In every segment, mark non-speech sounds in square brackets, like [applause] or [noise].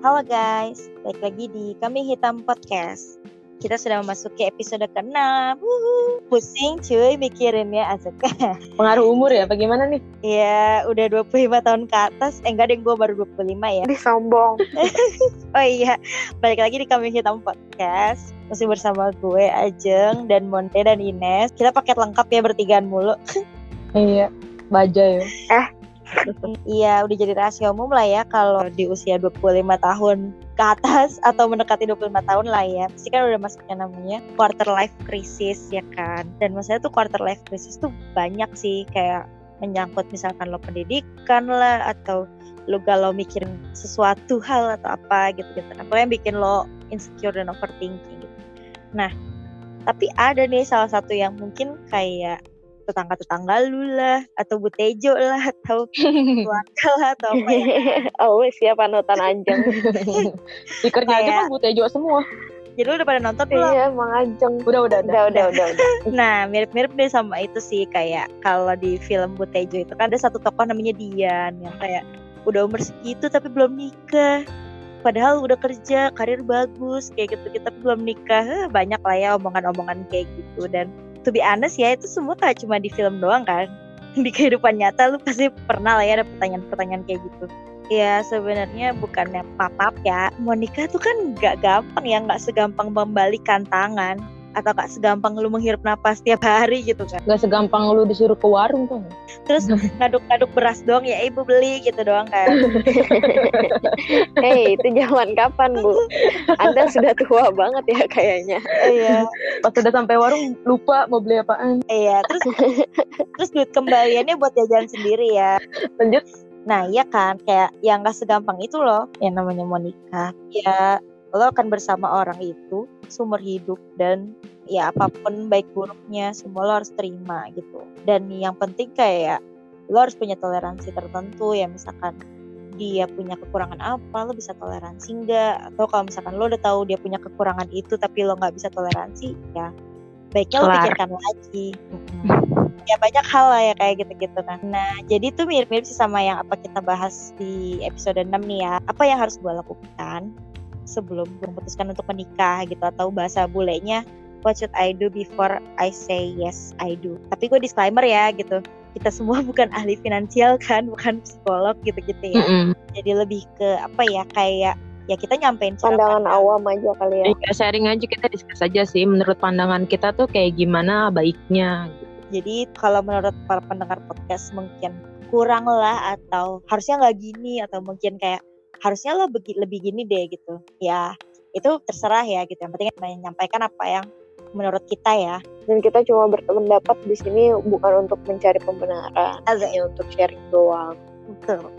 Halo guys, balik lagi di Kami Hitam Podcast. Kita sudah memasuki episode ke-6. Wuhu. Pusing cuy mikirinnya asik. [laughs] Pengaruh umur ya, bagaimana nih? ya, udah 25 tahun ke atas. Eh enggak deh, gue baru 25 ya. Di sombong. [laughs] Oh iya, balik lagi di Kami Hitam Podcast. Masih bersama gue, Ajeng, dan Monte dan Ines. Kita paket lengkap ya bertigaan mulu. [laughs] iya, baja ya. [laughs] Iya, udah jadi rahasia umum lah ya kalau di usia 25 tahun ke atas [laughs] atau mendekati 25 tahun lah ya. Pasti kan udah masuknya namanya quarter life crisis ya kan. Dan maksudnya tuh quarter life crisis tuh banyak sih kayak menyangkut misalkan lo pendidikan lah atau lo galau mikirin sesuatu hal atau apa gitu-gitu. Apa yang bikin lo insecure dan overthinking gitu. Nah, tapi ada nih salah satu yang mungkin kayak tetangga-tetangga lu lah atau Bu Tejo lah atau [laughs] keluarga lah atau apa ya. [laughs] Always [laughs] ya panutan Ajeng. Stikernya aja Kayak- kan butejo semua. Jadi lu udah pada nonton belum? iya, Mang Ajeng. Udah, udah, Udah, udah, udah, udah. Nah, mirip-mirip deh sama itu sih kayak kalau di film Butejo itu kan ada satu tokoh namanya Dian yang kayak udah umur segitu tapi belum nikah. Padahal udah kerja, karir bagus kayak gitu gitu tapi belum nikah. Banyak lah ya omongan-omongan kayak gitu dan to be honest ya itu semua kayak cuma di film doang kan. [laughs] Di kehidupan nyata lu pasti pernah lah ya ada pertanyaan-pertanyaan kayak gitu. Ya sebenarnya bukannya papap ya. Mau nikah tuh kan nggak gampang ya, nggak segampang membalikan tangan atau gak segampang lu menghirup napas tiap hari gitu kan Gak segampang lu disuruh ke warung tuh. terus ngaduk-ngaduk beras doang ya ibu beli gitu doang kan Hei, [laughs] itu zaman kapan, Bu? Anda sudah tua banget ya kayaknya. iya Pas udah sampai warung lupa mau beli apaan. iya terus terus duit kembaliannya buat jajan sendiri ya Lanjut. nah iya kan kayak yang gak segampang itu loh yang namanya mau nikah ya lo akan bersama orang itu seumur hidup dan ya apa pun baik buruknya semua lo harus terima gitu. Dan yang penting kayak lo harus punya toleransi tertentu ya misalkan dia punya kekurangan apa lo bisa toleransi enggak atau kalau misalkan lo udah tahu dia punya kekurangan itu tapi lo nggak bisa toleransi ya baiknya lo pikirkan lagi. Ya banyak hal lah ya kayak gitu-gitu kan. Nah jadi itu mirip-mirip sih sama yang apa kita bahas di episode 6 nih ya. Apa yang harus gue lakukan sebelum memutuskan untuk menikah gitu atau bahasa bulenya what should I do before I say yes I do tapi gue disclaimer ya gitu kita semua [laughs] bukan ahli finansial kan bukan psikolog gitu-gitu ya Mm-mm. jadi lebih ke apa ya kayak ya kita nyampein Pandangan pandang. awam aja kali ya. Iya, sharing aja kita diskus aja sih. Menurut pandangan kita tuh kayak gimana baiknya. gitu. Jadi kalau menurut para pendengar podcast mungkin kurang lah atau harusnya nggak gini atau mungkin kayak harusnya lo begi- lebih gini deh gitu. Ya itu terserah ya gitu. Yang penting menyampaikan apa yang menurut kita ya. Dan kita cuma berpendapat di sini bukan untuk mencari pembenaran, hanya untuk sharing doang. Betul.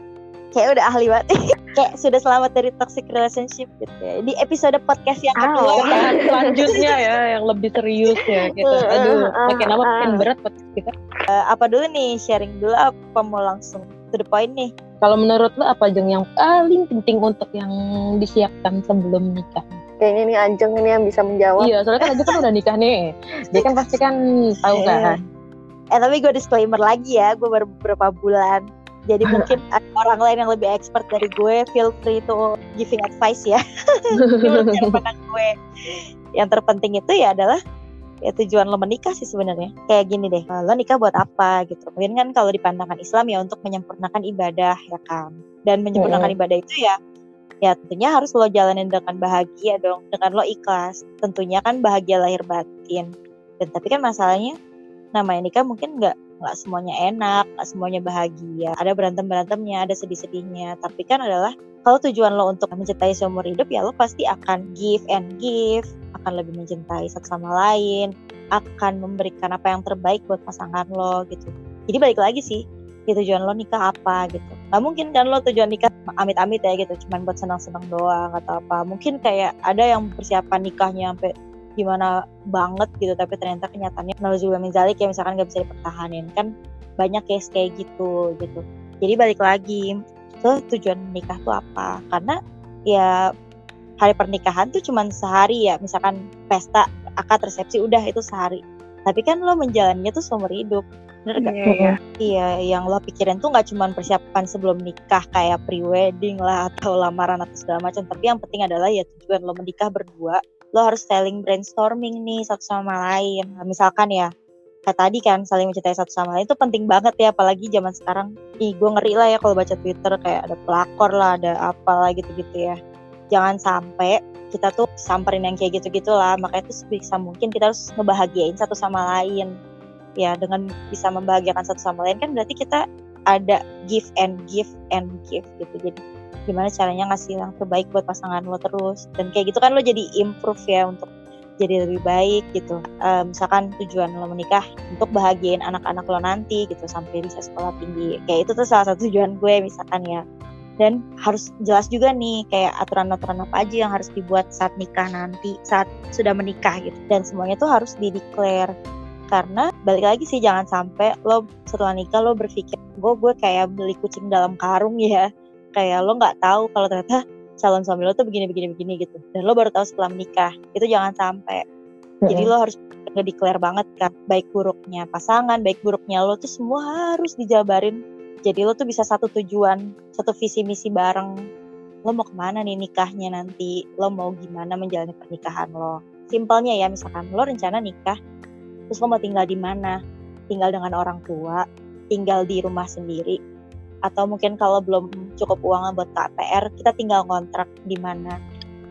Kayak udah ahli banget. [laughs] kayak sudah selamat dari toxic relationship gitu ya. Di episode podcast yang kedua Ah, kan. Selanjutnya ya yang lebih serius ya kita. Aduh, makin lama makin berat podcast kita. Eh, apa dulu nih sharing dulu apa mau langsung to the point nih? Kalau menurut lo apa jeng yang paling penting untuk yang disiapkan sebelum nikah? Kayaknya ini Ajeng ini yang bisa menjawab. Iya, soalnya kan aja kan udah nikah nih. Dia kan pasti kan tahu kan. Eh tapi gue disclaimer lagi ya, gue baru beberapa bulan. Jadi mungkin ada orang lain yang lebih expert dari gue, feel free to giving advice ya. [laughs] Ini [laughs] gue. Yang terpenting itu ya adalah ya tujuan lo menikah sih sebenarnya. Kayak gini deh, lo nikah buat apa gitu. Mungkin kan kalau di pandangan Islam ya untuk menyempurnakan ibadah ya kan. Dan menyempurnakan ibadah itu ya ya tentunya harus lo jalanin dengan bahagia dong, dengan lo ikhlas. Tentunya kan bahagia lahir batin. Dan tapi kan masalahnya namanya nikah mungkin nggak nggak semuanya enak, nggak semuanya bahagia. Ada berantem berantemnya, ada sedih sedihnya. Tapi kan adalah kalau tujuan lo untuk mencintai seumur hidup ya lo pasti akan give and give, akan lebih mencintai satu sama lain, akan memberikan apa yang terbaik buat pasangan lo gitu. Jadi balik lagi sih, ya tujuan lo nikah apa gitu. Nggak mungkin kan lo tujuan nikah amit-amit ya gitu, cuman buat senang-senang doang atau apa. Mungkin kayak ada yang persiapan nikahnya sampai gimana banget gitu tapi ternyata kenyataannya juga min zalik ya misalkan nggak bisa dipertahanin kan banyak case kayak gitu gitu. Jadi balik lagi ke tujuan menikah tuh apa? Karena ya hari pernikahan tuh cuman sehari ya misalkan pesta akad resepsi udah itu sehari. Tapi kan lo menjalannya tuh seumur hidup bener gak? Iya, iya. Iya, yang lo pikirin tuh nggak cuma persiapan sebelum nikah kayak pre-wedding lah atau lamaran atau segala macam, tapi yang penting adalah ya tujuan lo menikah berdua, lo harus saling brainstorming nih satu sama lain. Nah, misalkan ya, kayak tadi kan saling mencintai satu sama lain itu penting banget ya, apalagi zaman sekarang. Ih, gue ngeri lah ya kalau baca Twitter kayak ada pelakor lah, ada apa lah gitu-gitu ya. Jangan sampai kita tuh samperin yang kayak gitu-gitu lah, makanya tuh sebisa mungkin kita harus ngebahagiain satu sama lain ya dengan bisa membahagiakan satu sama lain kan berarti kita ada give and give and give gitu jadi gimana caranya ngasih yang terbaik buat pasangan lo terus. Dan kayak gitu kan lo jadi improve ya untuk jadi lebih baik gitu. Eh, misalkan tujuan lo menikah untuk bahagiain anak-anak lo nanti gitu sampai bisa sekolah tinggi. Kayak itu tuh salah satu tujuan gue misalkan ya. Dan harus jelas juga nih kayak aturan-aturan apa aja yang harus dibuat saat nikah nanti saat sudah menikah gitu. Dan semuanya tuh harus di declare karena balik lagi sih jangan sampai lo setelah nikah lo berpikir gue gue kayak beli kucing dalam karung ya kayak lo nggak tahu kalau ternyata calon suami lo tuh begini begini begini gitu. Dan lo baru tahu setelah menikah. Itu jangan sampai. Jadi lo harus nge-declare banget kan baik buruknya pasangan baik buruknya lo tuh semua harus dijabarin. Jadi lo tuh bisa satu tujuan satu visi misi bareng. Lo mau ke mana nih nikahnya nanti? Lo mau gimana menjalani pernikahan lo? Simpelnya ya misalkan lo rencana nikah terus lo mau tinggal di mana? Tinggal dengan orang tua? Tinggal di rumah sendiri atau mungkin kalau belum cukup uang buat KPR kita tinggal kontrak di mana.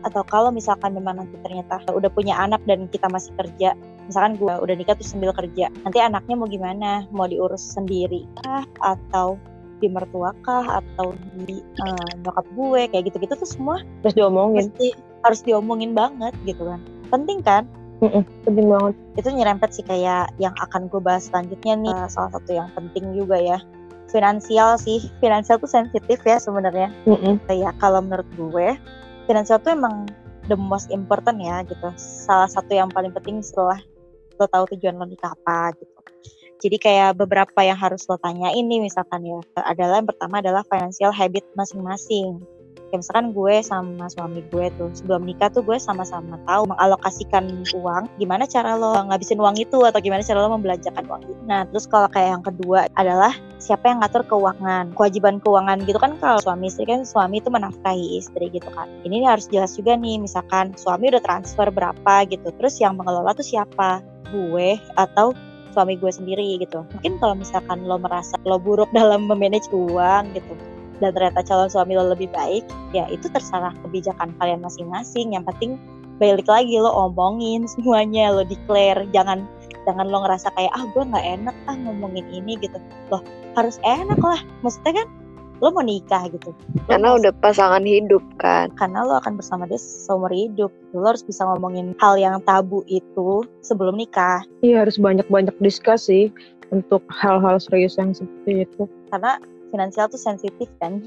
Atau kalau misalkan memang nanti ternyata udah punya anak dan kita masih kerja misalkan gue udah nikah terus sambil kerja nanti anaknya mau gimana? Mau diurus sendiri kah? Atau di mertua kah? Atau di eh, nyokap gue? Kayak gitu-gitu tuh semua terus diomongin. mesti harus diomongin banget gitu kan. Penting kan? Penting banget. Itu nyerempet sih kayak yang akan gue bahas selanjutnya nih Eh, salah satu yang penting juga ya finansial sih. Finansial tuh sensitif ya sebenarnya. Mm-mm. ya kalau menurut gue finansial tuh emang the most important ya gitu. Salah satu yang paling penting setelah lo tahu tujuan lo nikah apa gitu. Jadi kayak beberapa yang harus lo tanyain nih misalkan ya adalah yang pertama adalah financial habit masing-masing kayak misalkan gue sama suami gue tuh sebelum nikah tuh gue sama-sama tahu mengalokasikan uang gimana cara lo ngabisin uang itu atau gimana cara lo membelanjakan uang itu. Nah terus kalau kayak yang kedua adalah siapa yang ngatur keuangan kewajiban keuangan gitu kan kalau suami istri kan suami itu menafkahi istri gitu kan. Ini harus jelas juga nih misalkan suami udah transfer berapa gitu terus yang mengelola tuh siapa? Gue atau suami gue sendiri gitu. Mungkin kalau misalkan lo merasa lo buruk [laughs] dalam memanage uang gitu dan ternyata calon suami lo lebih baik ya itu terserah kebijakan kalian masing-masing. Yang penting balik lagi lo omongin semuanya lo declare. Jangan jangan lo ngerasa kayak ah gue nggak enak ah ngomongin ini gitu. Loh harus enak lah. Maksudnya kan lo mau nikah gitu. Lo Karena udah pasangan hidup kan. karena lo akan bersama dia seumur hidup. Lo harus bisa ngomongin hal yang tabu itu sebelum nikah. Iya harus banyak-banyak diskusi untuk hal-hal serius yang seperti itu. Karena finansial tuh sensitif kan.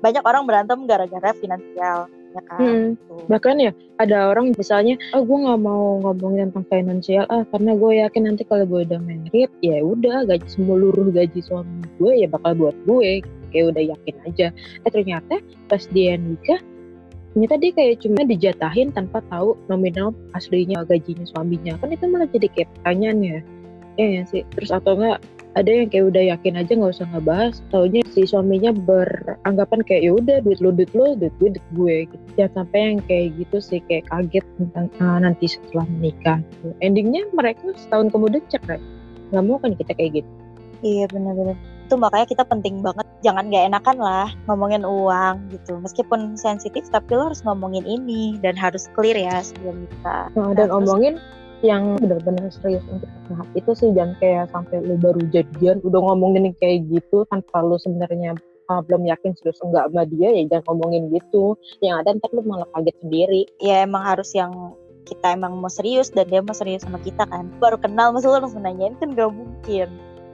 Banyak orang berantem gara-gara finansial ya kan? Hmm. Gitu. bahkan ya ada orang misalnya oh gue nggak mau ngomongin tentang finansial ah karena gue yakin nanti kalau gue udah married ya udah gaji seluruh gaji suami gue ya bakal buat gue. Kayak udah yakin aja. Eh ternyata pas dia nikah ternyata dia kayak cuma dijatahin tanpa tahu nominal aslinya gajinya suaminya. Kan itu malah jadi kayak pertanyaan ya. Ya sih? Terus atau enggak ada yang kayak udah yakin aja nggak usah ngebahas taunya si suaminya beranggapan kayak ya udah duit lu duit lu duit gue duit gue gitu. jangan sampai yang kayak gitu sih kayak kaget tentang ah, nanti setelah menikah gitu. endingnya mereka setahun kemudian cerai nggak mau kan kita kayak gitu Iya benar-benar. Itu makanya kita penting banget jangan gak enakan lah ngomongin uang gitu. Meskipun sensitif tapi lo harus ngomongin ini dan harus clear ya sebelum nikah. Nah, terus- dan ngomongin yang benar-benar serius untuk tahap itu sih jangan kayak sampai lu baru jadian udah ngomongin kayak gitu tanpa lu sebenarnya ah, belum yakin serius enggak sama dia ya jangan ngomongin gitu yang ada ntar lu malah kaget sendiri Ya emang harus yang kita emang mau serius dan dia mau serius sama kita kan. Baru kenal masa lo langsung nanyain kan gak mungkin.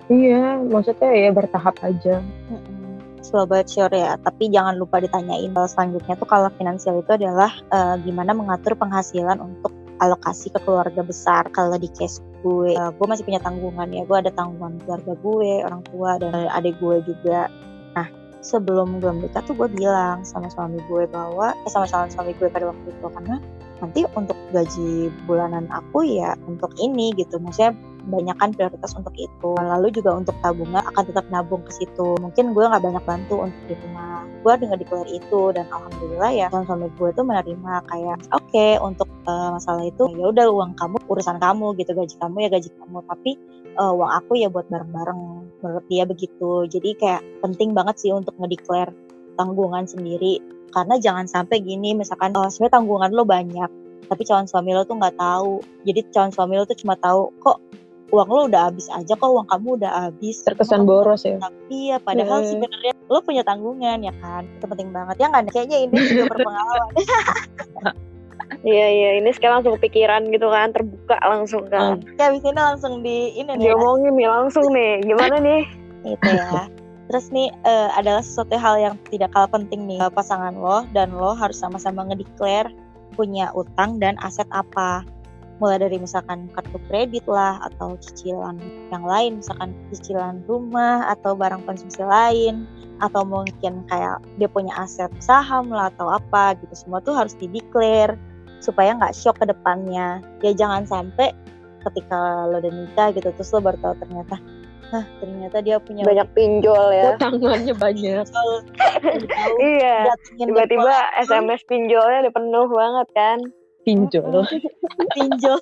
iya maksudnya ya bertahap aja Mm-mm. Slow but sure ya, tapi jangan lupa ditanyain hal selanjutnya tuh kalau finansial itu adalah eh, gimana mengatur penghasilan untuk alokasi ke keluarga besar. Kalau di case gue, eh, gue masih punya tanggungan ya, gue ada tanggungan keluarga gue, orang tua dan adik gue juga. Nah, sebelum gue menikah tuh gue bilang sama suami gue bahwa, eh sama calon suami gue pada waktu itu karena nanti untuk gaji bulanan aku ya untuk ini gitu, maksudnya banyakkan prioritas untuk itu. Lalu juga untuk tabungan akan tetap nabung ke situ. Mungkin gue nggak banyak bantu untuk di rumah. Gue dengan declare itu dan alhamdulillah ya calon suami gue tuh menerima kayak oke okay, untuk uh, masalah itu ya udah uang kamu urusan kamu gitu gaji kamu ya gaji kamu. Tapi uh, uang aku ya buat bareng-bareng. Menurut dia begitu. Jadi kayak penting banget sih untuk ngedeclare tanggungan sendiri. Karena jangan sampai gini misalkan oh, sebenarnya tanggungan lo banyak tapi calon suami lo tuh nggak tahu. Jadi calon suami lo tuh cuma tahu kok uang lo udah habis aja kok uang kamu udah habis. Terkesan boros ya? iya padahal yeah. sebenarnya lo punya tanggungan ya kan? Itu penting banget. Ya nggak kayaknya ini juga [laughs] berpengalaman. Iya iya. Ini sekarang langsung kepikiran gitu kan terbuka langsung kan. Ya abis ini langsung di ini nih. Diomongin nih langsung nih. Gimana nih? Itu ya. Terus nih uh, adalah sesuatu hal yang tidak kalah penting nih. Pasangan lo dan lo harus sama-sama ngedeclare punya utang dan aset apa mulai dari misalkan kartu kredit lah atau cicilan yang lain misalkan cicilan rumah atau barang konsumsi lain atau mungkin kayak dia punya aset saham lah atau apa gitu semua tuh harus dideklar supaya nggak shock ke depannya ya jangan sampai ketika lo udah nikah gitu terus lo baru tahu ternyata Hah, ternyata dia punya banyak pinjol ya. Tangannya banyak. [laughs] iya. Tiba-tiba SMS pinjolnya udah penuh banget kan. Pinjol. [laughs] pinjol.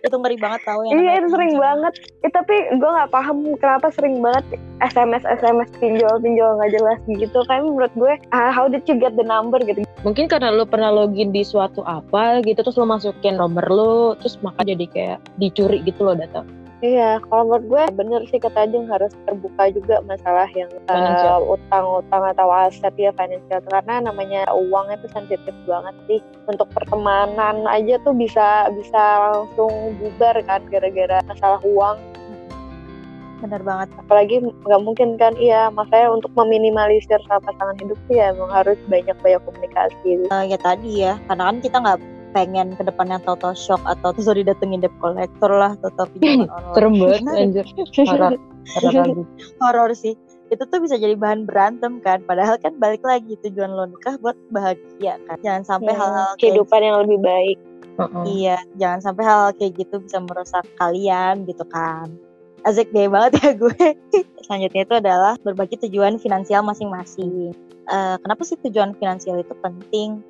itu ngeri banget tau yang Iya, itu sering pinjol. banget. Eh, tapi gue nggak paham kenapa sering banget SMS SMS pinjol pinjol nggak jelas gitu. Kan menurut gue, ah, how did you get the number gitu? Mungkin karena lo pernah login di suatu apa gitu, terus lo masukin nomor lo, terus maka jadi kayak dicuri gitu lo data Iya, kalau menurut gue bener sih kata Ajeng harus terbuka juga masalah yang uh, utang-utang atau aset ya financial karena namanya uang itu sensitif banget sih untuk pertemanan aja tuh bisa bisa langsung bubar kan gara-gara masalah uang. Bener banget. Apalagi nggak mungkin kan, iya makanya untuk meminimalisir sama pasangan hidup sih ya emang harus banyak-banyak komunikasi. Uh, ya tadi ya, karena kan kita nggak pengen ke depannya tau-tau shock atau tuh [laughs] sorry datengin debt collector lah atau pinjaman [laughs] online. Serem banget [laughs] anjir. Horor. Horor sih. Itu tuh bisa jadi bahan berantem kan. Padahal kan balik lagi tujuan lo nikah buat bahagia kan. Jangan sampai hal hal-hal kehidupan yang lebih baik. Uh-uh. Iya, jangan sampai hal, hal kayak gitu bisa merusak kalian gitu kan. Asik gay banget ya gue. Selanjutnya itu adalah berbagi tujuan finansial masing-masing. Uh, kenapa sih tujuan finansial itu penting?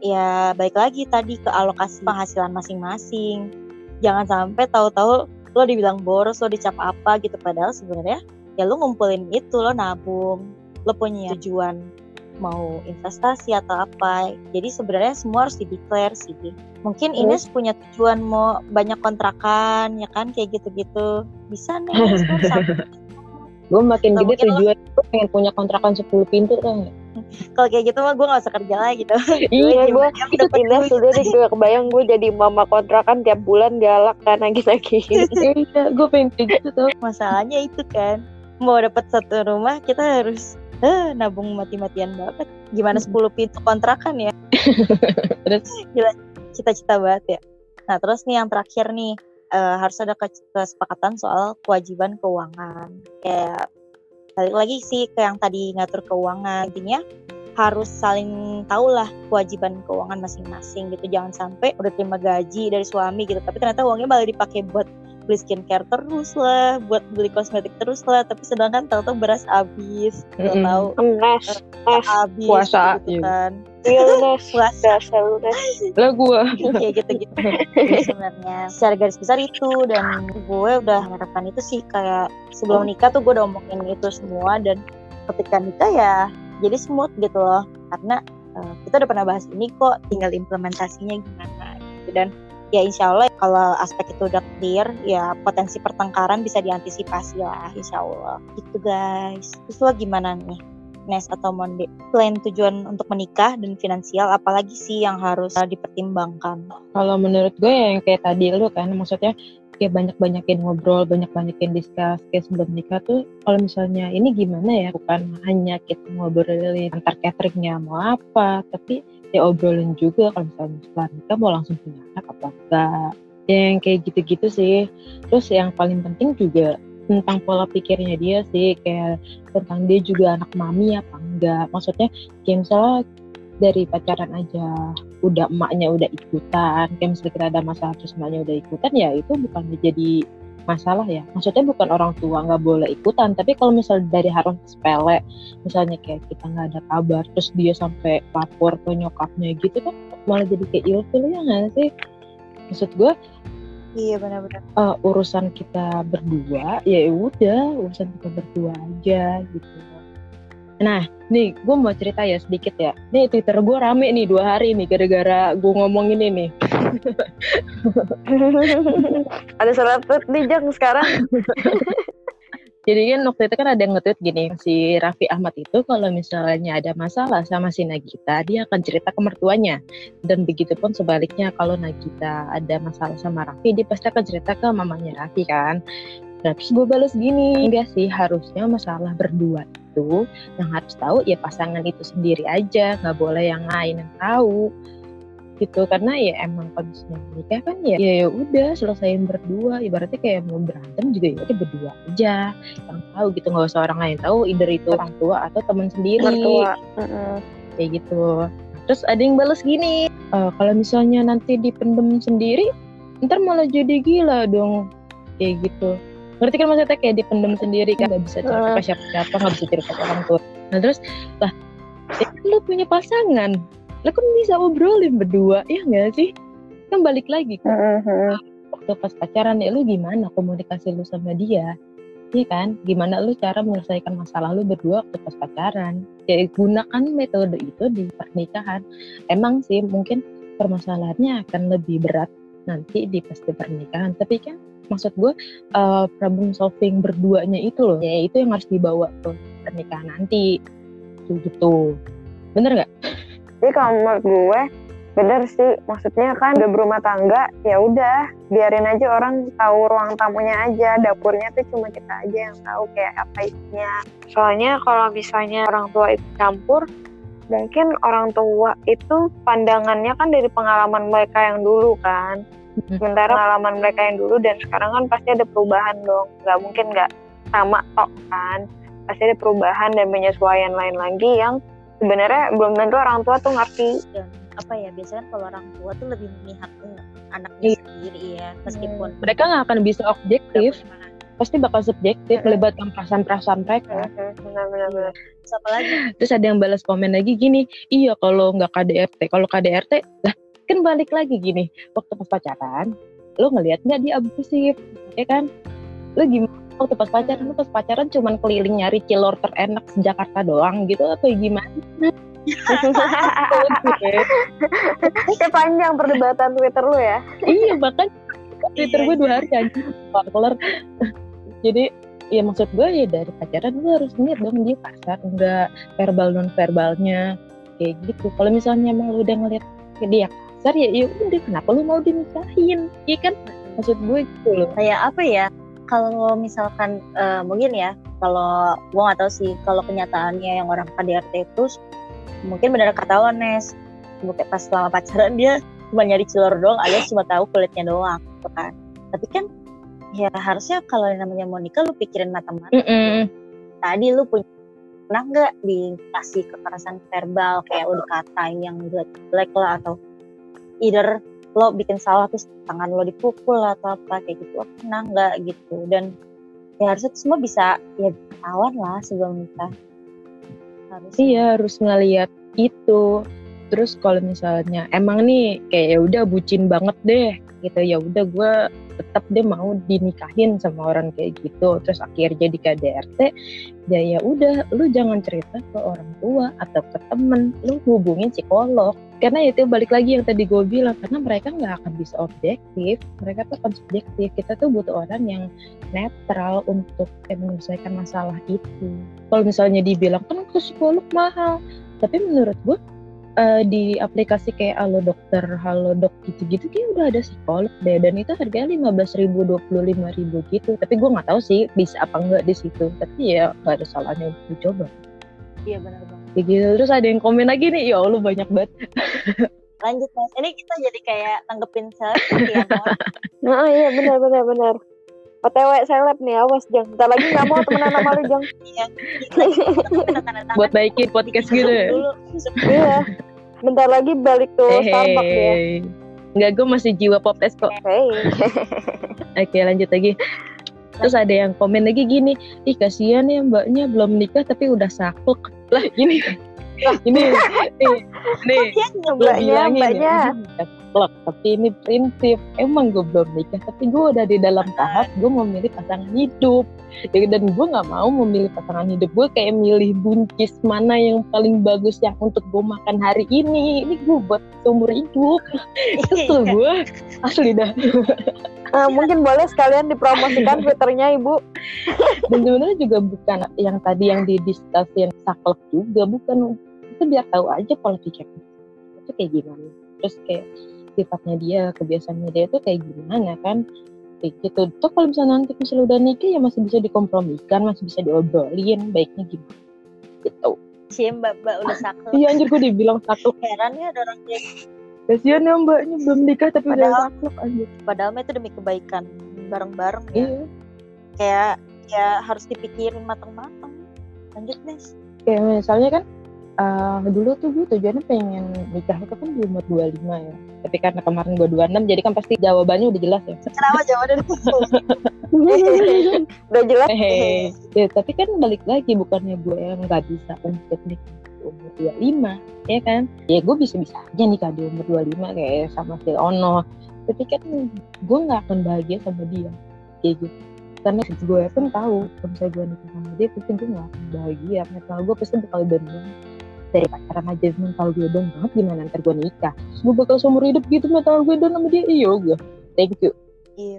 Ya baik lagi tadi ke alokasi penghasilan masing-masing. Jangan sampai tahu-tahu lo dibilang boros, lo dicap apa gitu padahal sebenarnya ya lo ngumpulin itu lo nabung, lo punya tujuan mau investasi atau apa. Jadi sebenarnya semua harus dideklar sih. Mungkin ini Ines punya tujuan mau banyak kontrakan ya kan kayak gitu-gitu. Bisa nih [laughs] gue makin gede tujuan gue pengen punya kontrakan 10 pintu kan kalau kayak gitu mah gue gak usah kerja lagi gitu [laughs] iya gue pindah sudah deh gue kebayang gue jadi mama kontrakan tiap bulan galak kan lagi-lagi [laughs] iya gue pengen kayak gitu tuh masalahnya itu kan mau dapat satu rumah kita harus eh, nabung mati-matian banget. Gimana 10 pintu kontrakan ya? [laughs] Terus? Gila cita-cita banget ya. Nah terus nih yang terakhir nih uh, harus ada kesepakatan soal kewajiban keuangan. Kayak balik lagi sih ke yang tadi ngatur keuangan, intinya harus saling tahu lah kewajiban keuangan masing-masing gitu. Jangan sampai udah terima gaji dari suami gitu, tapi ternyata uangnya malah dipakai buat beli skincare terus lah, buat beli kosmetik terus lah, tapi sedangkan tahu-tahu beras habis, mm -hmm. tahu beras habis, puasa gitu kan. [laughs] Iya puasa. Lah gue. Kayak gitu-gitu. [laughs] sebenarnya secara garis besar itu dan gue udah mengharapkan itu sih kayak sebelum nikah tuh gue udah omongin itu semua dan ketika nikah ya jadi smooth gitu loh karena uh, kita udah pernah bahas ini kok tinggal implementasinya gimana gitu dan ya insya Allah kalau aspek itu udah clear ya potensi pertengkaran bisa diantisipasi lah insya Allah. Gitu guys. Terus lo gimana nih Nes atau Monde? Selain tujuan untuk menikah dan finansial apalagi sih yang harus uh, dipertimbangkan? Kalau menurut gue yang kayak tadi lo kan maksudnya kayak banyak-banyakin ngobrol, banyak-banyakin diskus kayak sebelum nikah tuh kalau misalnya ini gimana ya? Bukan hanya kita ngobrolin antar cateringnya mau apa tapi ya obrolin juga kalau misalnya setelah nikah mau langsung punya anak apa enggak. Ya yang kayak gitu-gitu sih. Terus yang paling penting juga tentang pola pikirnya dia sih kayak tentang dia juga anak mami apa enggak. Maksudnya kayak misalnya dari pacaran aja udah emaknya udah ikutan kayak misalnya kita ada masalah terus emaknya udah ikutan ya itu bukan jadi masalah ya. Maksudnya bukan orang tua nggak boleh ikutan tapi kalau misalnya dari harus sepele misalnya kayak kita nggak ada kabar terus dia sampai lapor ke nyokapnya gitu kan malah jadi kayak ilfil ya nggak sih? Maksud gue Iya benar-benar. uh, urusan kita berdua ya udah urusan kita berdua aja gitu nah nih gue mau cerita ya sedikit ya nih twitter gue rame nih dua hari nih gara-gara gue ngomong ini nih [laughs] Ada salah tweet nih Jang sekarang. [laughs] Jadi kan waktu itu kan ada yang nge-tweet gini, si Raffi Ahmad itu kalau misalnya ada masalah sama si Nagita, dia akan cerita ke mertuanya. Dan begitu pun sebaliknya kalau Nagita ada masalah sama Raffi, dia pasti akan cerita ke mamanya Raffi kan. Nah, terus gue balas gini, enggak sih harusnya masalah berdua itu yang harus tahu ya pasangan itu sendiri aja, nggak boleh yang lain yang tahu. Gitu karena ya emang kondisinya menikah kan ya ya udah selesaiin berdua. Ibaratnya kayak mau berantem juga ya udah berdua aja. Yang tahu gitu nggak usah orang lain tahu either itu orang tua atau teman sendiri. Mertua. kayak gitu. Terus ada yang balas gini e, kalau misalnya nanti dipendem sendiri ntar malah jadi gila dong. Kayak gitu ngerti kan maksudnya? Kayak dipendem sendiri kan nggak bisa cerita ke siapa-siapa nggak bisa cerita ke orang tua. Nah terus lah ya kan lu punya pasangan. Lo kan bisa obrolin berdua? Ya nggak sih? Kan balik lagi kan waktu pas pacaran ya lu gimana komunikasi lu sama dia? Iya kan, gimana lu cara menyelesaikan masalah lu berdua waktu pas pacaran. Ya gunakan metode itu di pernikahan. Emang sih mungkin permasalahannya akan lebih berat nanti di pas di pernikahan. Tapi kan maksud gue uh, problem solving berduanya itu loh, ya itu yang harus dibawa ke pernikahan nanti. Gitu. Bener nggak? Jadi kalau menurut gue bener sih maksudnya kan udah berumah tangga ya udah biarin aja orang tahu ruang tamunya aja dapurnya tuh cuma kita aja yang tahu kayak apa isinya soalnya kalau misalnya orang tua itu campur mungkin orang tua itu pandangannya kan dari pengalaman mereka yang dulu kan sementara pengalaman mereka yang dulu dan sekarang kan pasti ada perubahan dong. Nggak mungkin nggak sama tok kan. Pasti ada perubahan dan penyesuaian lain lagi yang sebenarnya belum tentu orang tua tuh ngerti. Dan apa ya biasanya kalau orang tua tuh lebih memihak ke anaknya Iya. sendiri ya meskipun Mereka nggak akan bisa objektif, pasti bakal subjektif melibatkan perasaan-perasaan mereka. benar-benar Terus apa lagi? Terus ada yang balas komen lagi gini, iya kalau nggak KDRT, kalau KDRT lah kan balik lagi gini, waktu pas pacaran, lo ngelihat nggak dia abusif, ya kan? Lo gimana waktu pas pacaran, lo pas pacaran cuman keliling nyari cilor terenak Jakarta doang gitu atau gimana? [laughs] Kayak panjang perdebatan Twitter lu ya. iya bahkan Twitter gue dua hari aja jadi ya maksud gue ya dari pacaran gue harus lihat dong dia kasar enggak verbal non verbalnya kayak gitu kalau misalnya emang lu udah ngeliat dia kasar ya ya udah kenapa lu mau dinikahin? Iya kan? Maksud gue gitu loh. Kayak apa ya? Kalau misalkan eh, mungkin ya kalau gua nggak tahu sih kalau kenyataannya yang orang KDRT itu mungkin benar kata lo Nes. Mungkin pas selama pacaran dia cuma nyari cilor doang alias cuma tahu kulitnya doang gitu kan. Tapi kan ya harusnya kalau yang namanya mau nikah lu pikirin matang-matang Mm-mm. tadi lu punya pernah nggak dikasih kekerasan verbal kayak udah dikatain yang jelek lah atau either lo bikin salah terus tangan lo dipukul atau apa kayak gitu pernah nggak gitu dan ya harusnya semua bisa ya tawan lah sebelum nikah harus Iya harus ngeliat itu. Terus kalau misalnya emang nih kayak ya udah bucin banget deh gitu ya udah gue tetap deh mau dinikahin sama orang kayak gitu. Terus akhirnya di KDRT ya ya udah lu jangan cerita ke orang tua atau ke temen, lu hubungin psikolog. Karena itu balik lagi yang tadi gue bilang karena mereka nggak akan bisa objektif, mereka tuh akan subjektif. Kita tuh butuh orang yang netral untuk kayak menyelesaikan masalah itu. Kalau misalnya dibilang kan ke psikolog mahal, tapi menurut gue eh, di aplikasi kayak Halo Dokter, Halo Dok gitu-gitu kayak udah ada psikolog deh dan itu harganya lima belas ribu, dua puluh lima ribu gitu. Tapi gue nggak tahu sih bisa apa enggak di situ. Tapi ya nggak ada salahnya untuk dicoba. iya benar banget Kayak gitu. Terus ada yang komen lagi nih, ya Allah banyak banget. lanjut mas ini kita jadi kayak tanggepin selebriti ya Mon. [laughs] Nah iya benar benar benar. OTW seleb nih awas Jang. Bentar lagi nggak mau temenan sama lu Jang. iya Buat baikin podcast gitu ya. dulu Iya. Bentar lagi balik tuh Starbucks ya. Enggak, gue masih jiwa popes kok. Hey. Oke lanjut lagi. Terus ada yang komen lagi gini ih kasihan ya mbaknya belum nikah tapi udah saklek. Lah gini. Lah ini [laughs] nih nih. Gue bilangin mbaknya. Saklek tapi ini prinsip. Emang gue belum nikah tapi gue udah di dalam tahap gue memilih pasangan hidup. Ya, dan gue nggak mau memilih pasangan hidup gue kayak milih buncis mana yang paling bagus yang untuk gue makan hari ini. Ini gue buat seumur hidup. [laughs] Kesel gue asli dah. Uh, mungkin boleh sekalian dipromosikan [laughs] twitternya ibu. dan sebenarnya juga bukan yang tadi yang didiskusin saklek juga bukan. Itu biar tahu aja pola pikir itu kayak gimana. Terus kayak sifatnya dia kebiasaannya dia itu kayak gimana kan? Kayak gitu. Tuh kalau misalnya nanti misalnya udah nikah ya masih bisa dikompromikan masih bisa diobrolin baiknya gimana? Gitu. Sih mbak mbak udah saklek. iya anjir gue dibilang saklek. Heran ya ada orang kayak kasihan ya mbaknya belum nikah tapi udah Padahal- saklek anjir. padahal itu demi kebaikan bareng-bareng ya. Iya. Kayak ya harus dipikirin matang-matang. Lanjut Nes. Kayak misalnya kan eh, dulu tuh gue tujuannya pengen nikah itu kan di umur 25 ya. Tapi karena kemarin gue 26 jadi kan pasti jawabannya udah jelas ya. Kenapa jawaban itu Udah jelas. [laughs] Hehe. Ya, tapi kan balik lagi bukannya gue yang nggak bisa untuk nikah umur 25 ya kan? Ya gue bisa-bisa aja nikah di umur 25 kayak sama si Ono. Tapi kan gue nggak akan bahagia sama dia kayak gitu. Karena gue pun tahu kalau misalnya gue nikah sama dia pasti gue nggak akan bahagia. Mental gue pasti bakal banget dari pacaran aja mental gue down banget gimana ntar gue nikah gue bakal seumur hidup gitu mental gue down sama dia iya gue thank you iya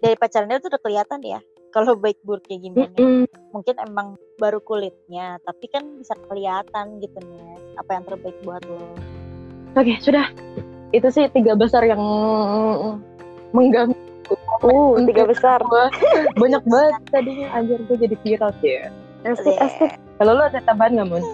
dari pacarannya tuh udah kelihatan ya kalau baik buruknya gimana Mm-mm. mungkin emang baru kulitnya tapi kan bisa kelihatan gitu Nes apa yang terbaik buat lo Oke, sudah. Itu sih tiga besar yang mengganggu Uh, tiga besar. Banyak banget tadinya anjir gue jadi viral sih. ya. Asik, asik. Kalau lo ada tambahan nggak, Mun?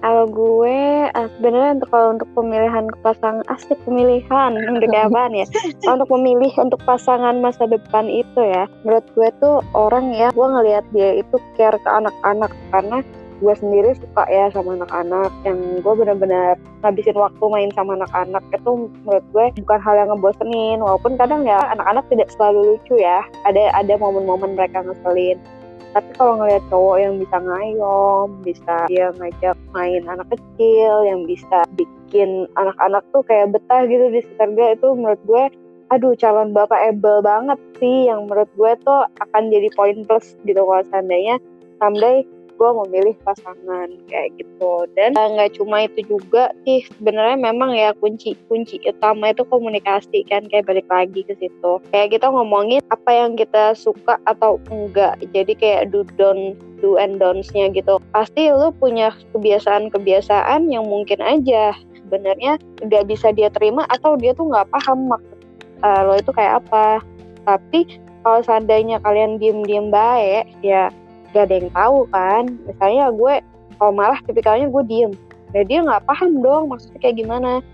Kalau gue ah, sebenarnya untuk kalau untuk pemilihan pasangan asik pemilihan [laughs] untuk apaan ya? Untuk memilih untuk pasangan masa depan itu ya, menurut gue tuh orang ya, gue ngelihat dia itu care ke anak-anak. Karena gue sendiri suka ya sama anak-anak yang gue benar-benar ngabisin waktu main sama anak-anak. Itu menurut gue bukan hal yang ngebosenin walaupun kadang ya anak-anak tidak selalu lucu ya. Ada ada momen-momen mereka ngeselin tapi kalau ngelihat cowok yang bisa ngayom bisa dia ngajak main anak kecil yang bisa bikin anak-anak tuh kayak betah gitu di sekitar dia itu menurut gue aduh calon bapak able banget sih. Yang menurut gue tuh akan jadi poin plus gitu kalau seandainya someday gue memilih pasangan kayak gitu. Dan eh, nggak cuma itu juga sih sebenarnya memang ya kunci kunci utama itu komunikasi kan kayak balik lagi ke situ. Kayak kita ngomongin apa yang kita suka atau enggak. Jadi kayak do don't do and don'ts-nya gitu. Pasti lu punya kebiasaan-kebiasaan yang mungkin aja sebenarnya nggak bisa dia terima atau dia tuh nggak paham maksud eh, lo itu kayak apa. Tapi kalau seandainya kalian diem-diem baik ya gak ada yang tahu kan. Misalnya gue kalau malah tipikalnya gue diem. Nah dia nggak paham dong maksudnya kayak gimana.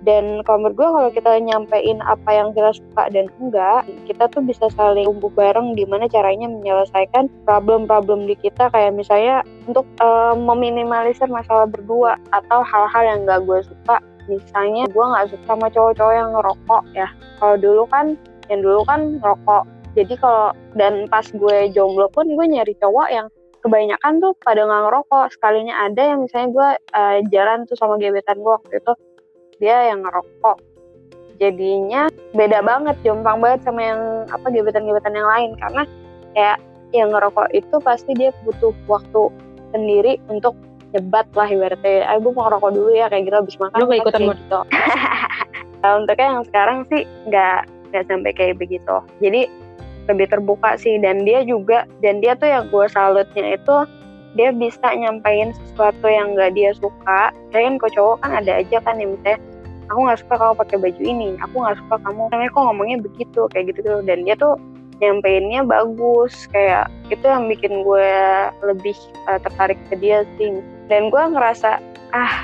Dan kalau menurut gue kalau kita nyampein apa yang kita suka dan enggak kita tuh bisa saling tumbuh bareng gimana caranya menyelesaikan problem-problem di kita. Kayak misalnya untuk eh, meminimalisir masalah berdua atau hal-hal yang gak gue suka. Misalnya gue nggak suka sama cowok-cowok yang ngerokok ya. Kalau dulu kan yang dulu kan ngerokok jadi kalau dan pas gue jomblo pun gue nyari cowok yang kebanyakan tuh pada nggak ngerokok. Sekalinya ada yang misalnya gue eh, jalan tuh sama gebetan gue waktu itu dia yang ngerokok. Jadinya beda banget jompang banget sama yang apa gebetan-gebetan yang lain. Karena kayak yang ngerokok itu pasti dia butuh waktu sendiri untuk nyebat lah ibaratnya. Ah gue mau ngerokok dulu ya kayak gitu habis makan Lu nggak ikutan, gitu. [laughs] Nah, untuknya yang sekarang sih nggak nggak sampai kayak begitu. Jadi lebih terbuka sih. Dan dia juga dan dia tuh yang gue salutnya itu dia bisa nyampain sesuatu yang nggak dia suka. Kayak kan kok cowok kan ada aja kan yang misalnya aku nggak suka kamu pakai baju ini aku nggak suka kamu. Namanya kok ngomongnya begitu kayak gitu gitu dan dia tuh nyampeinnya bagus kayak itu yang bikin gue lebih uh, tertarik ke dia sih. Dan gue ngerasa ah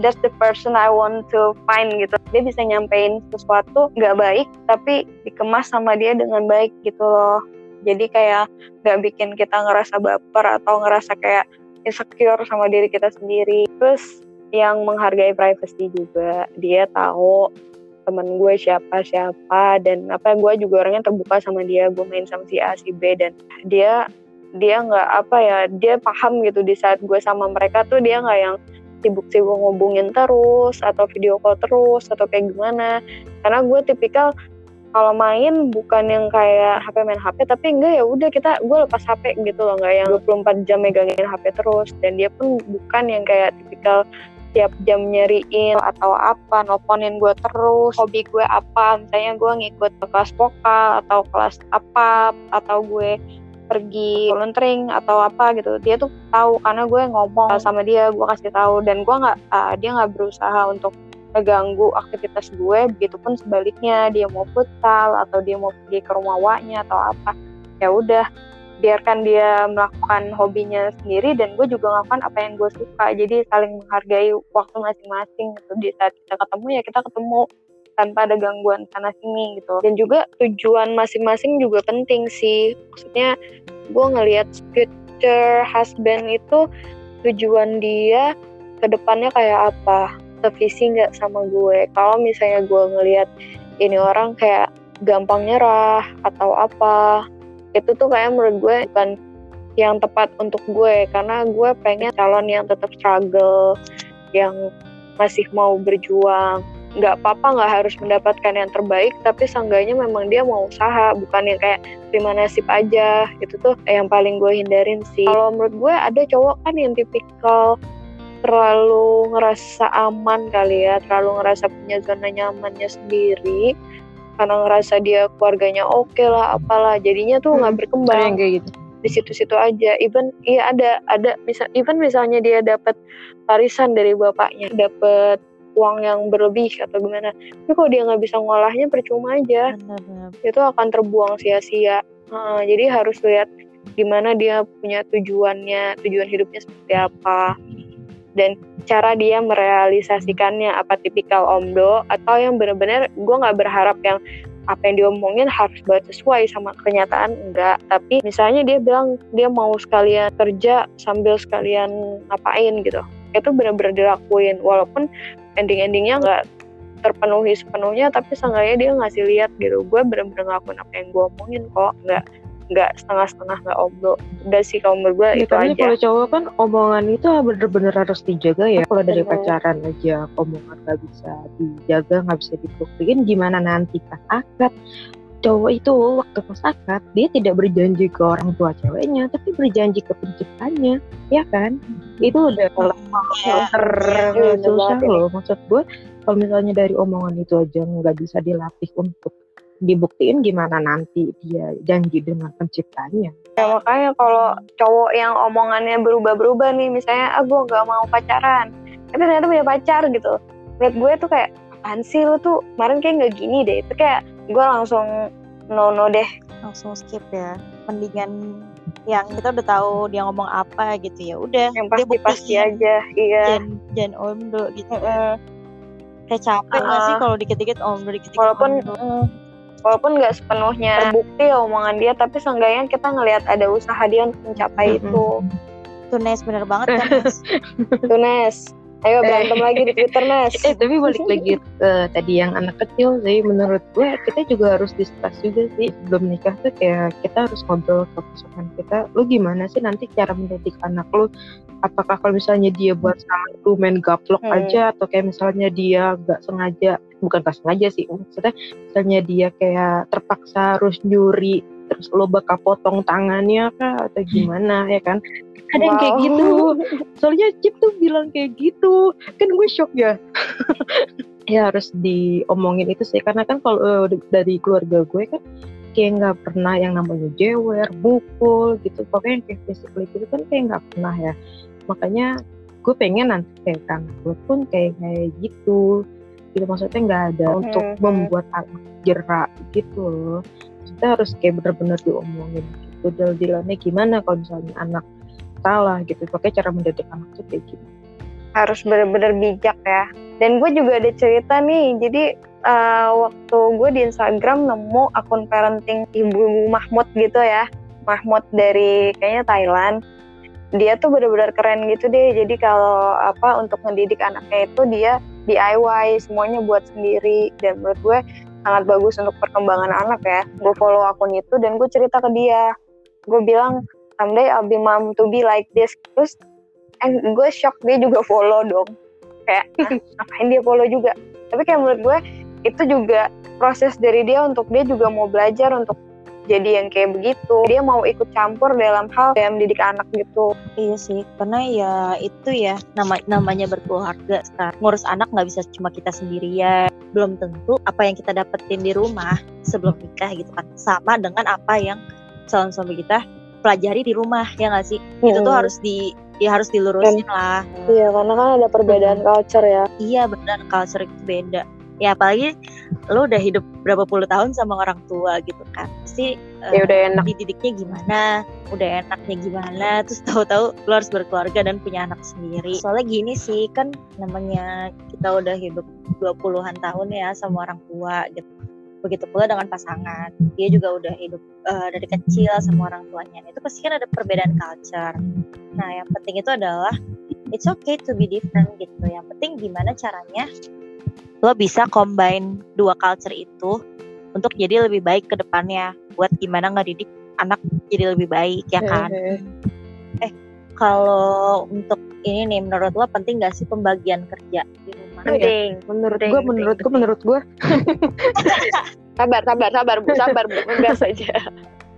that's the person I want to find gitu. Dia bisa nyampein sesuatu nggak baik tapi dikemas sama dia dengan baik gitu loh. Jadi kayak nggak bikin kita ngerasa baper atau ngerasa kayak insecure sama diri kita sendiri. Terus yang menghargai privacy juga. Dia tahu temen gue siapa siapa dan apa gue juga orangnya terbuka sama dia. Gue main sama si A si B dan dia dia nggak apa ya dia paham gitu di saat gue sama mereka tuh dia nggak yang sibuk-sibuk ngubungin terus atau video call terus atau kayak gimana. Karena gue tipikal kalau main bukan yang kayak HP main HP tapi enggak ya udah kita gue lepas HP gitu loh. Nggak yang 24 jam megangin HP terus. Dan dia pun bukan yang kayak tipikal tiap jam nyariin atau apa nelfonin gue terus hobi gue apa. Misalnya gue ngikut kelas vokal atau kelas apa atau gue pergi volunteering atau apa gitu dia tuh tahu karena gue ngomong sama dia gue kasih tahu. Dan gue nggak uh, dia nggak berusaha untuk ngeganggu aktivitas gue begitupun sebaliknya. Dia mau futsal atau dia mau pergi ke rumah waknya atau apa ya udah. Biarkan dia melakukan hobinya sendiri dan gue juga ngelakukan apa yang gue suka. Jadi saling menghargai waktu masing-masing gitu. Di saat kita ketemu ya kita ketemu tanpa ada gangguan sana sini gitu. Dan juga tujuan masing-masing juga penting sih. Maksudnya gue ngelihat future husband itu tujuan dia ke depannya kayak apa sevisi nggak sama gue. Kalau misalnya gue ngelihat ini orang kayak gampang nyerah atau apa itu tuh kayak menurut gue bukan yang tepat untuk gue. Karena gue pengen calon yang tetap struggle yang masih mau berjuang nggak apa-apa nggak harus mendapatkan yang terbaik tapi seenggaknya memang dia mau usaha bukan yang kayak terima nasib aja itu tuh yang paling gue hindarin sih. Kalau menurut gue ada cowok kan yang tipikal terlalu ngerasa aman kali ya, terlalu ngerasa punya zona nyamannya sendiri karena ngerasa dia keluarganya oke okay lah apalah jadinya tuh nggak hmm, berkembang. kayak gitu. Di situ-situ aja even iya ada ada misal even misalnya dia dapat warisan dari bapaknya dapat uang yang berlebih atau gimana. Tapi kalau dia nggak bisa ngolahnya percuma aja. Benar-benar. itu akan terbuang sia-sia. Uh, jadi harus lihat gimana dia punya tujuannya tujuan hidupnya seperti apa. Dan cara dia merealisasikannya apa tipikal omdo atau yang benar-benar gue nggak berharap yang apa yang diomongin harus banget sesuai sama kenyataan enggak. Tapi misalnya dia bilang dia mau sekalian kerja sambil sekalian ngapain gitu. Itu benar-benar dilakuin walaupun ending-endingnya nggak terpenuhi sepenuhnya tapi seenggaknya dia ngasih lihat gitu. Gue benar-benar ngelakuin apa yang gue omongin kok. Nggak nggak setengah-setengah nggak omdo udah sih kalau menurut gue ya, itu aja. kalau cowok kan omongan itu bener-bener harus dijaga ya. Kalau dari pacaran aja omongan nggak bisa dijaga nggak bisa dibuktiin gimana nanti pas akad cowok itu waktu pas akad dia tidak berjanji ke orang tua ceweknya tapi berjanji ke penciptanya ya kan itu udah kalau ya, ter ya, susah loh maksud gue kalau misalnya dari omongan itu aja nggak bisa dilatih untuk dibuktiin gimana nanti dia janji dengan penciptanya. Ya makanya kalau cowok yang omongannya berubah-berubah nih, misalnya ah gue gak mau pacaran, tapi ternyata punya pacar gitu. Lihat gue tuh kayak apaan sih lu tuh kemarin kayak nggak gini deh. Itu kayak gue langsung no no deh. Langsung skip ya. Mendingan yang kita udah tahu dia ngomong apa gitu ya udah yang pasti pasti aja iya. Jangan jangan omdo gitu. Mm -hmm. kayak capek uh, gak sih kalau dikit-dikit omdo dikit-dikit walaupun omdo walaupun nggak sepenuhnya terbukti omongan dia tapi seenggaknya kita ngelihat ada usaha dia untuk mencapai mm-hmm. itu. Tunes bener banget kan [laughs] Tunes Ayo berantem lagi di Twitter Mas. Eh tapi balik lagi ke tadi yang anak kecil sih menurut gue kita juga harus diskus juga sih belum nikah tuh kayak kita harus ngobrol ke pasangan kita. Lu gimana sih nanti cara mendidik anak lu? Apakah kalau misalnya dia buat salah lu main gaplok hmm. aja atau kayak misalnya dia gak sengaja bukan pas sengaja sih maksudnya misalnya dia kayak terpaksa harus nyuri terus lo bakal potong tangannya kah atau gimana ya kan? Ada wow. yang kayak gitu. [laughs] Soalnya Cip tuh bilang kayak gitu. Kan gue shock ya. [laughs] Ya harus diomongin itu sih. Karena kan kalau uh, dari keluarga gue kan kayak nggak pernah yang namanya jewer, mukul gitu. Pokoknya kayak physically gitu kan kayak nggak pernah ya. Makanya gue pengen nanti kayak kan gue pun kayak kayak gitu. Gitu maksudnya nggak ada okay. untuk membuat anak jerak gitu loh kita harus kayak bener-bener diomongin gitu. Deal-dealannya gimana kalau misalnya anak salah gitu. Pakai cara mendidik anak tuh kayak gitu harus benar-benar bijak ya. Dan gue juga ada cerita nih. Jadi uh, waktu gue di Instagram nemu akun parenting ibu Mahmud gitu ya. Mahmud dari kayaknya Thailand. Dia tuh benar-benar keren gitu deh. Jadi kalau apa untuk mendidik anaknya itu dia DIY semuanya buat sendiri. Dan menurut gue sangat bagus untuk perkembangan anak ya. Gue follow akun itu dan gue cerita ke dia. Gue bilang someday I'll be mom to be like this. Terus and gue shock dia juga follow dong. Kayak ngapain dia follow juga? Tapi kayak menurut gue itu juga proses dari dia untuk dia juga mau belajar untuk jadi yang kayak begitu. Dia mau ikut campur dalam hal yang mendidik anak gitu. Iya sih karena ya itu ya nama namanya berkeluarga sekarang ngurus anak nggak bisa cuma kita sendirian. Belum tentu apa yang kita dapetin di rumah sebelum nikah gitu kan sama dengan apa yang calon suami kita pelajari di rumah ya nggak sih? Hmm. itu tuh hmm. harus di ya harus dilurusin lah. iya karena kan ada perbedaan hmm. culture ya. Iya benar culture itu beda ya apalagi lo udah hidup berapa puluh tahun sama orang tua gitu kan. Pasti ya uh, udah enak. dididiknya gimana udah enaknya gimana terus tahu-tahu lo harus berkeluarga dan punya anak sendiri. Soalnya gini sih kan namanya kita udah hidup dua puluhan tahun ya sama orang tua gitu. Begitu pula dengan pasangan. Dia juga udah hidup uh, dari kecil sama orang tuanya. Itu pasti kan ada perbedaan culture. Nah yang penting itu adalah it's okay to be different gitu. Yang penting gimana caranya lo bisa combine dua culture itu untuk jadi lebih baik ke depannya. Buat gimana ngedidik anak jadi lebih baik ya kan? Eh kalau untuk ini nih menurut lo penting gak sih pembagian kerja di rumah? Penting. Menurut gue menurut gue menurut gue [laughs] sabar sabar sabar bu. Sabar bu. Enggak saja.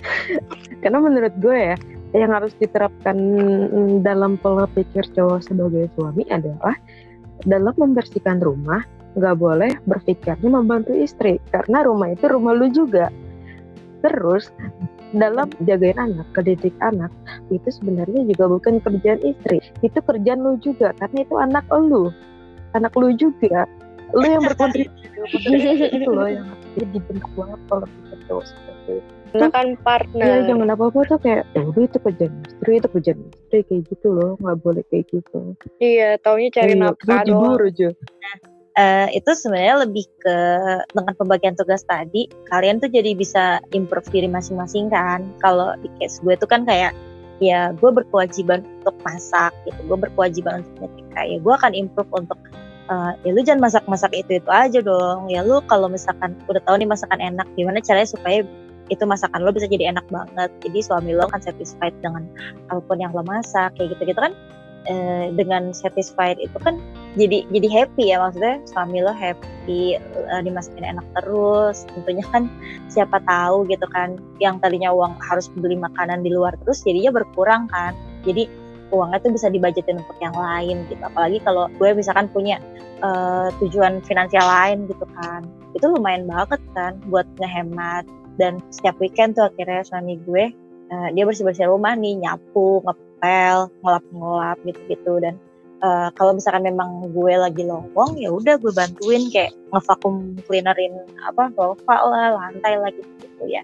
[laughs] Karena menurut gue ya yang harus diterapkan dalam pola pikir cowok sebagai suami adalah dalam membersihkan rumah nggak boleh berpikirnya membantu istri karena rumah itu rumah lu juga terus dalam jagain anak, kedidik anak itu sebenarnya juga bukan kerjaan istri, itu kerjaan lu juga karena itu anak lu, anak lu juga, lu yang berkontribusi [laughs] itu lo yang jadi dibentuk banget kalau cowok seperti itu. Kan partner. Iya jangan apa apa tuh kayak, ya udah itu kerjaan istri, itu kerjaan istri kayak gitu loh, nggak boleh kayak gitu. Iya, taunya cari iya, nafkah doang. aja. Nah, uh, itu sebenarnya lebih ke dengan pembagian tugas tadi kalian tuh jadi bisa improve diri masing-masing kan. Kalau di case gue tuh kan kayak ya gue berkewajiban untuk masak gitu gue berkewajiban untuk nyetrika ya gue akan improve untuk uh, ya lu jangan masak-masak itu itu aja dong. Ya lu kalau misalkan udah tahu nih masakan enak gimana caranya supaya itu masakan lo bisa jadi enak banget? Jadi suami lo kan satisfied dengan apa pun yang lo masak kayak gitu gitu kan. Eh, dengan satisfied itu kan jadi jadi happy ya maksudnya suami lo happy uh, dimasakin enak terus tentunya kan siapa tahu gitu kan yang tadinya uang harus beli makanan di luar terus jadinya berkurang kan. Jadi uangnya tuh bisa dibajetin untuk yang lain gitu. Apalagi kalau gue misalkan punya uh, tujuan finansial lain gitu kan itu lumayan banget kan buat ngehemat. Dan setiap weekend tuh akhirnya suami gue uh, dia bersih bersih rumah nih nyapu ngepel ngelap-ngelap gitu-gitu. Dan uh, kalau misalkan memang gue lagi lowong ya udah gue bantuin kayak ngevakum cleanerin apa sofa lah lantai lah gitu, gitu ya.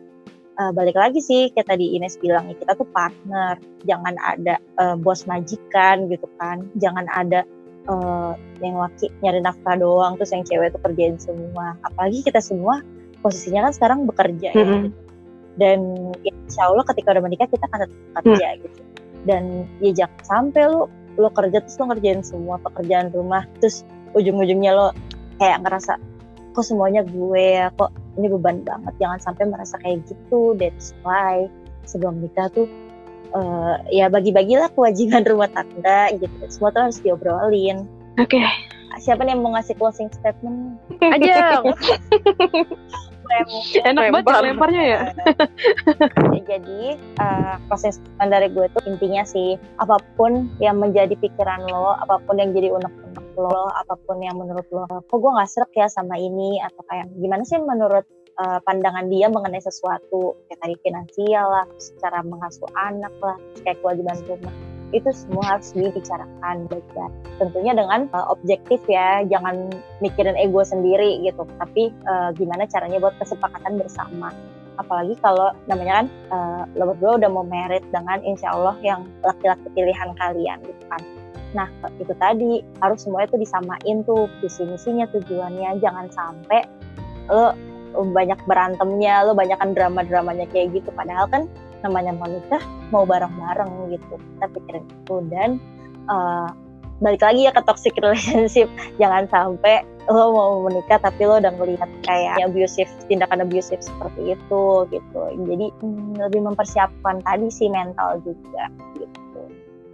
Uh, balik lagi sih kayak tadi Ines bilang ya kita tuh partner. Jangan ada uh, bos majikan gitu kan. Jangan ada uh, yang laki nyari nafkah doang terus yang cewek tuh kerjain semua. Apalagi kita semua posisinya kan sekarang bekerja mm -hmm. ya dan ya, insya Allah ketika udah menikah kita akan tetap kerja mm. gitu. Dan ya jangan sampai lo lo kerja terus lo ngerjain semua pekerjaan rumah terus ujung-ujungnya lo kayak ngerasa kok semuanya gue? Ya kok ini beban banget? Jangan sampai merasa kayak gitu that's why. Sebelum nikah tuh uh, ya bagi-bagilah kewajiban [laughs] rumah tangga gitu. Semua tuh harus diobrolin. Oke. Okay. siapa nih yang mau ngasih closing statement? Aja [laughs] enak banget lemparnya ya. Jadi uh, proses dari gue tuh intinya sih apa pun yang menjadi pikiran lo apa pun yang jadi unek-unek lo apa pun yang menurut lo kok gue nggak serak ya sama ini? Atau kayak gimana sih menurut uh, pandangan dia mengenai sesuatu? Kayak tadi finansial lah secara mengasuh anak lah kayak kewajiban rumah itu semua harus dibicarakan baik-baik tentunya dengan uh, objektif ya jangan mikirin ego sendiri gitu. Tapi uh, gimana caranya buat kesepakatan bersama. Apalagi kalau namanya kan uh, lo berdua udah mau merit dengan insya Allah yang laki-laki pilihan kalian gitu kan. Nah itu tadi harus semuanya tuh disamain tuh visi misinya tujuannya. Jangan sampai lo banyak berantemnya lo banyakkan drama dramanya kayak gitu. Padahal kan namanya mau nikah mau bareng-bareng gitu. Kita pikirin itu dan uh, balik lagi ya ke toxic relationship. [laughs] Jangan sampai lo mau menikah tapi lo udah ngelihat kayak abusive tindakan abusive seperti itu gitu. Jadi hmm, lebih mempersiapkan tadi sih mental juga gitu.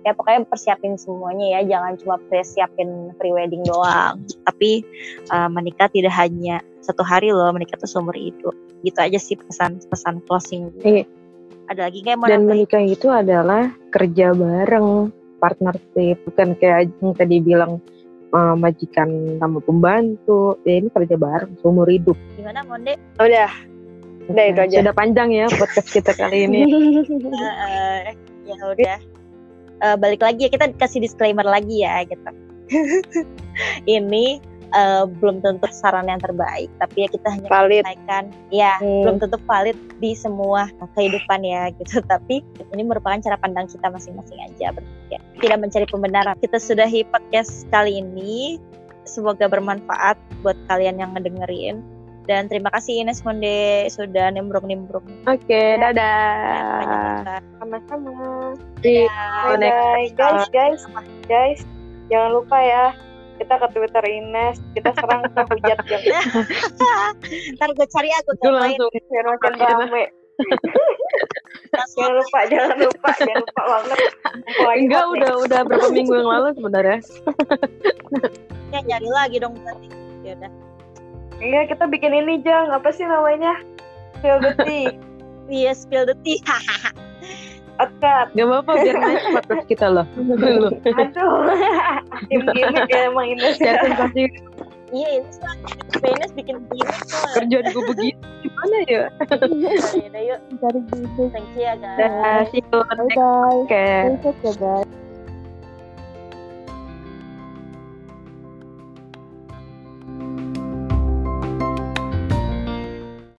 Ya pokoknya persiapin semuanya ya. Jangan cuma persiapin pre wedding doang. Tapi uh, menikah tidak hanya satu hari loh menikah tuh seumur hidup. Gitu aja sih pesan pesan closing. Iya. Ada lagi kayak mau dan menikah itu adalah kerja bareng partnership. Bukan kayak yang tadi bilang uh, majikan sama pembantu. Ya ini kerja bareng seumur hidup. Gimana Monde? Udah. Udah itu aja. sudah panjang ya podcast kita kali ini. Uh, [laughs] ya udah. Uh, balik lagi ya kita kasih disclaimer lagi ya gitu. [laughs] Ini uh, belum tentu saran yang terbaik tapi ya kita hanya valid. menyampaikan ya hmm. belum tentu valid di semua kehidupan ya gitu [laughs] tapi ini merupakan cara pandang kita masing-masing aja ya. tidak mencari pembenaran kita sudahi podcast kali ini semoga bermanfaat buat kalian yang ngedengerin dan terima kasih Ines Monde sudah nimbrung-nimbrung. Oke, okay, ya. dadah. Sama-sama. Bye, bye. Guys, guys, guys, jangan lupa ya kita ke Twitter Ines, kita serang kita hujat jam. Ntar gue cari aku tuh langsung biar makin rame. jangan lupa, jangan lupa, jangan lupa banget. Enggak, udah udah berapa minggu yang lalu sebenarnya. [laughs] ya nyari lagi dong berarti. Ya udah. Iya, kita bikin ini Jang, apa sih namanya? Spill the tea. [laughs] Iya, spill the tea. [laughs] Okat. Gak apa-apa biar naik podcast kita loh. Aduh. [laughs] Tim gimmick ya emang ini. Ya. Iya ini Venus bikin gimmick kok. Kerjaan gue begitu gimana ya? Yaudah yuk cari gimmick. Thank you ya guys. Dah, see you. Bye bye. Oke. Okay. guys.